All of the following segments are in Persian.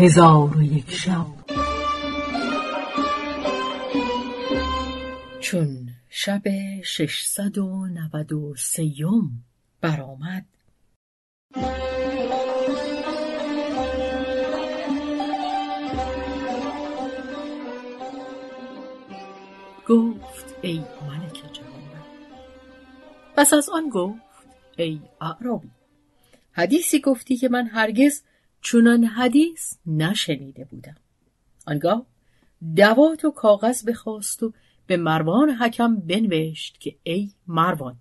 هزار و یک شب. چون شب ششصد و نود و سیم برآمد. گفت ای ملک جوان پس از آن گفت ای اعرابی حدیثی گفتی که من هرگز چنان حدیث نشنیده بودم. آنگاه دوات و کاغذ بخواست و به مروان حکم بنوشت که ای مروان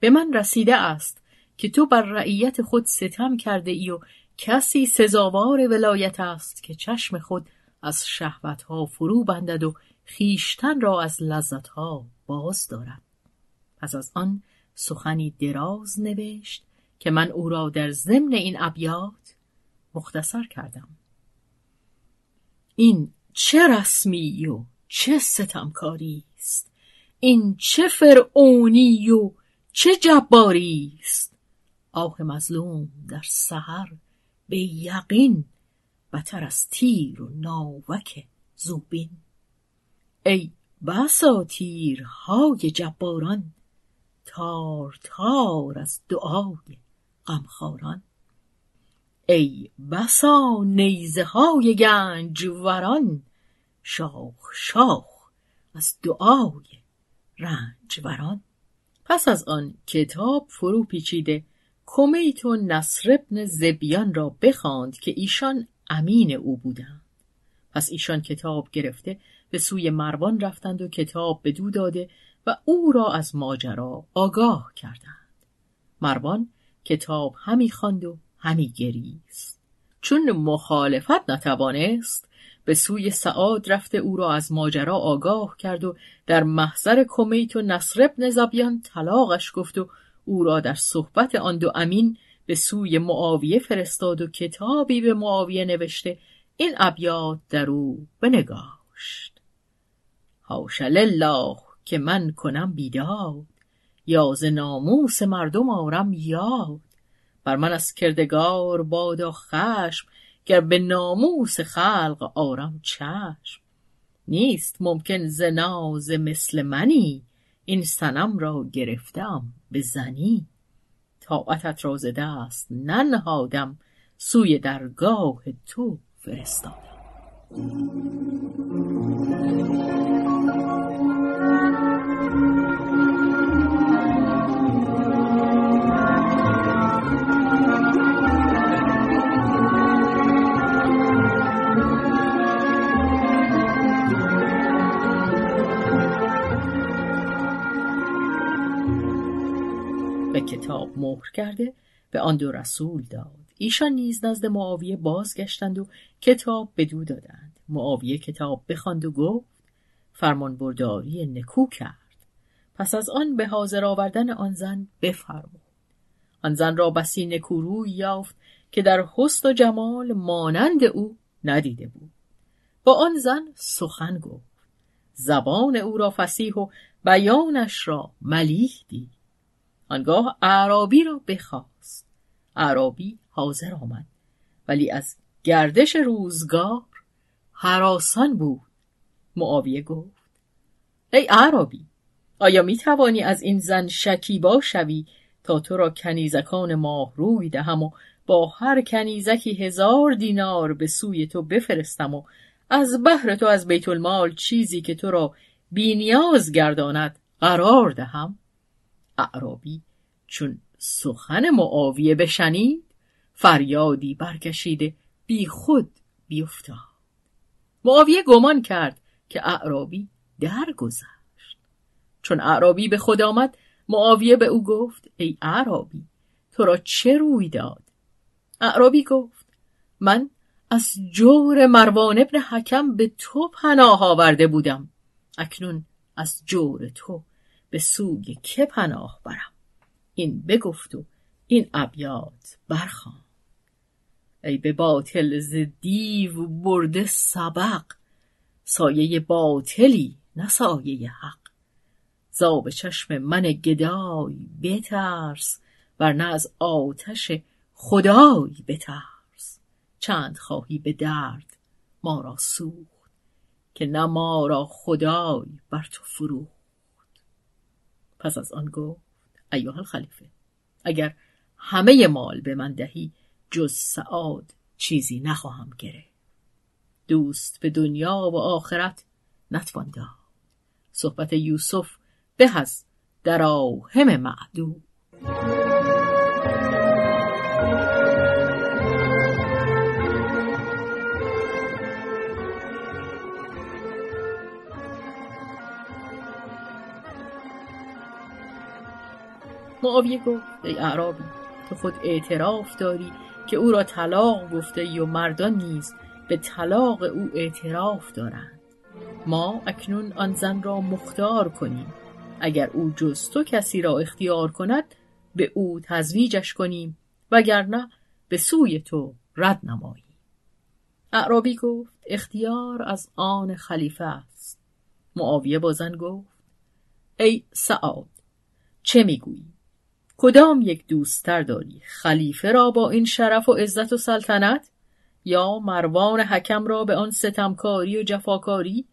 به من رسیده است که تو بر رعیت خود ستم کرده ای و کسی سزاوار ولایت است که چشم خود از شهوتها فرو بندد و خیشتن را از لذتها باز دارد. پس از آن سخنی دراز نوشت که من او را در ضمن این ابیات مختصر کردم. این چه رسمی و چه ستمکاری است؟ این چه فرعونی و چه جباری است؟ آه مظلوم در سحر به یقین بتر از تیر و ناوک زوبین. ای بسا تیرهای جباران تار تار از دعای غمخواران. ای بسا نیزه های گنجوران شاخ شاخ از دعای رنجوران پس از آن کتاب فرو پیچیده کمیت و نصر ابن زبیان را بخواند که ایشان امین او بودند. پس ایشان کتاب گرفته به سوی مروان رفتند و کتاب به دو داده و او را از ماجرا آگاه کردند. مروان کتاب همی خواند و همی گریست چون مخالفت نتوانست به سوی سعاد رفته او را از ماجرا آگاه کرد و در محضر کمیت و نصر ابن زبیان طلاقش گفت و او را در صحبت آن دو امین به سوی معاویه فرستاد و کتابی به معاویه نوشته. این ابیات در او بنگاشت. حاش لله که من کنم بیداد. یا ز ناموس مردم آرم یاد. بر من از کردگار بادا خشم گر به ناموس خلق آرم چشم. نیست ممکن ز ناز مثل منی این صنم را گرفتم به زنی. طاعتت را ز دست ننهادم سوی درگاه تو فرستادم. کتاب مهر کرده به آن دو رسول داد. ایشان نیز نزد معاویه بازگشتند و کتاب بدو دادند. معاویه کتاب بخواند و گفت فرمانبرداری نکو کرد. پس از آن به حاضر آوردن آن زن بفرمود آن زن را بسی نکوروی یافت که در حسن و جمال مانند او ندیده بود. با آن زن سخن گفت. زبان او را فسیح و بیانش را ملیح دید. آنگاه اعرابی را بخواست. اعرابی حاضر آمد. ولی از گردش روزگار حراسان بود. معاویه گفت ای اعرابی آیا می توانی از این زن شکیبا شوی تا تو را کنیزکان ماه روی دهم و با هر کنیزکی هزار دینار به سوی تو بفرستم و از بهر تو از بیت المال چیزی که تو را بینیاز گرداند قرار دهم؟ اعرابی چون سخن معاویه بشنید فریادی برکشیده بی خود بیفتاد. معاویه گمان کرد که اعرابی درگذشت. چون اعرابی به خود آمد معاویه به او گفت ای اعرابی تو را چه روی داد؟ اعرابی گفت من از جور مروان ابن حکم به تو پناه آورده بودم اکنون از جور تو به سوی که پناه برم؟ این بگفت و این ابیات برخوان ای به باطل ز دیو برده سبق سایه باطلی نه سایه حق. زاب چشم من گدای بترس ورنه از آتش خدای بترس. چند خواهی به درد ما را سوخت که نه ما را خدای بر تو فروخت. پس از آن گفت ایوه الخلیفه اگر همه مال به من دهی جز سعاد چیزی نخواهم گرفت. دوست به دنیا و آخرت نتوان داد. صحبت یوسف به از دراهم معدود معاویه گفت ای اعرابی تو خود اعتراف داری که او را طلاق گفته ای و مردان نیز به طلاق او اعتراف دارند. ما اکنون آن زن را مختار کنیم. اگر او جز تو کسی را اختیار کند به او تزویجش کنیم وگرنه به سوی تو رد نماییم اعرابی گفت اختیار از آن خلیفه است. معاویه با زن گفت ای سعاد چه می‌گویی؟ کدام یک دوستتر داری؟ خلیفه را با این شرف و عزت و سلطنت؟ یا مروان حکم را به آن ستمکاری و جفاکاری؟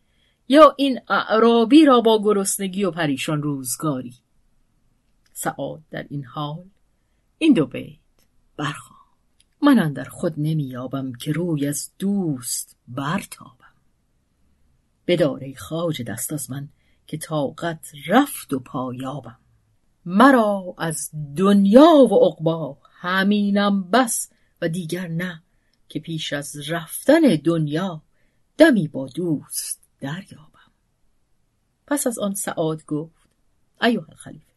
یا این اعرابی را با گرسنگی و پریشان روزگاری؟ سعاد در این حال این دو بیت برخوان. من اندر خود نمییابم که روی از دوست برتابم. بدار خاج دست از من که طاقت رفت و پایابم. مرا از دنیا و عقبا همینم بس و دیگر نه که پیش از رفتن دنیا دمی با دوست دریابم. پس از آن سعاد گفت ایوه الخلیفه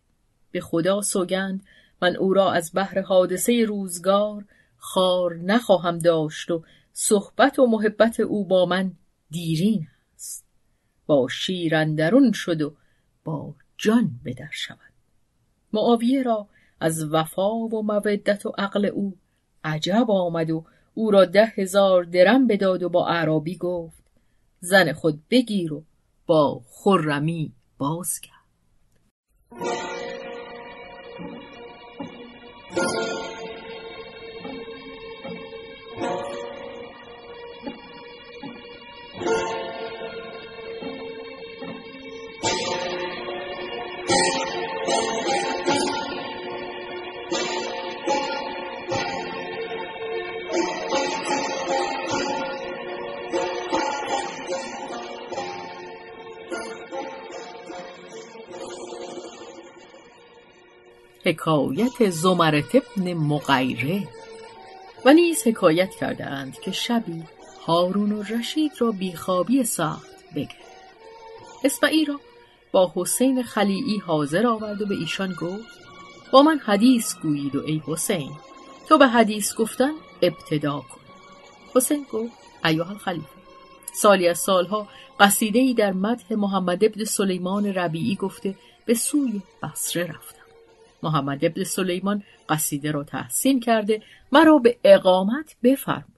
به خدا سوگند من او را از بحر حادثه روزگار خار نخواهم داشت و صحبت و محبت او با من دیرین است. با شیر اندرون شد و با جان بدر شود. معاویه را از وفا و مودت و عقل او عجب آمد و او را ده هزار درم بداد و با عربی گفت زن خود بگیر و با خرمی باز کرد حکایت زمرت ابن مغیره. و نیز حکایت کرده اند که شبی هارون و رشید را بیخوابی سخت بگه. اسمعی را با حسین خلیعی حاضر آورد و به ایشان گفت با من حدیث گویید و ای حسین تو به حدیث گفتن ابتدا کن. حسین گفت ایوه الخلیفه سالی از سالها قصیده ای در مدح محمد ابن سلیمان ربیعی گفته به سوی بصره رفتم. محمد ابن سلیمان قصیده را تحسین کرده مرا به اقامت بفرم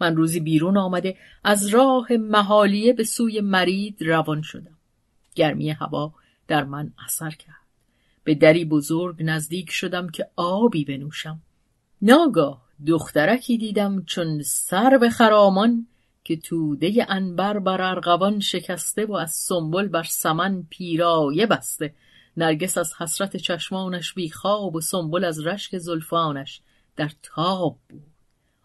من روزی بیرون آمده از راه محالیه به سوی مرید روان شدم. گرمی هوا در من اثر کرد. به دری بزرگ نزدیک شدم که آبی بنوشم. ناگاه دخترکی دیدم چون سر به خرامان که توده انبر بر ارغوان شکسته و از سنبل بر سمن پیرایه بسته. نرگس از حسرت چشمانش بیخواب و سنبل از رشک زلفانش در تاب بود.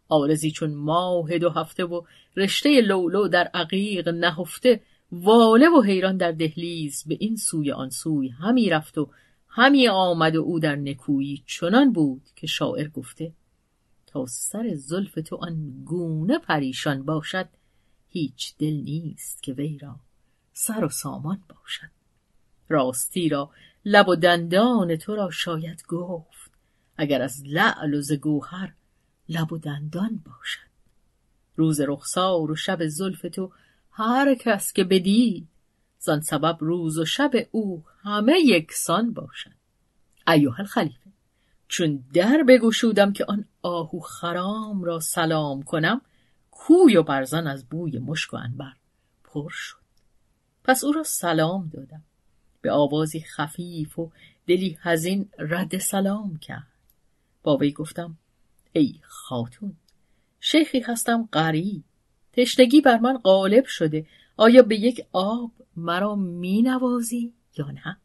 آرزی چون ماه دو هفته و رشته لولو در عقیق نهفته واله و حیران در دهلیز به این سوی آن سوی همی رفت و همی آمد و او در نکویی چنان بود که شاعر گفته تا سر زلف تو آن گونه پریشان باشد هیچ دل نیست که وی را سر و سامان باشد. راستی را لب و دندان تو را شاید گفت. اگر از لعل و ز گوهر لب و دندان باشد. روز رخسار و شب زلف تو هر کس که بدید زان سبب روز و شب او همه یکسان باشد. ایوه الخلیفه چون در بگشودم که آن آهو خرام را سلام کنم کوی و برزن از بوی مشک و انبر پر شد. پس او را سلام دادم. به آوازی خفیف و دلی هزین رد سلام کرد با وی گفتم ای خاتون شیخی هستم غریب تشنگی بر من غالب شده آیا به یک آب مرا می نوازی یا نه؟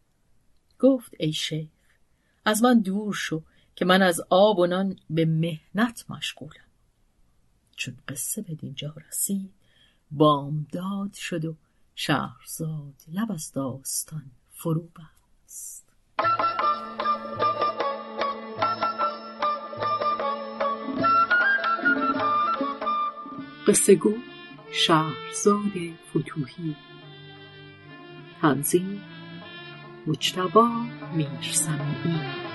گفت ای شیخ از من دور شو که من از آب و نان به مهنت مشغولم چون قصه به دینجا رسید بامداد شد و شهرزاد لب از داستان فرو بست. قصه گو شهرزاد فتوهی تنظیم مجتبا میرسمی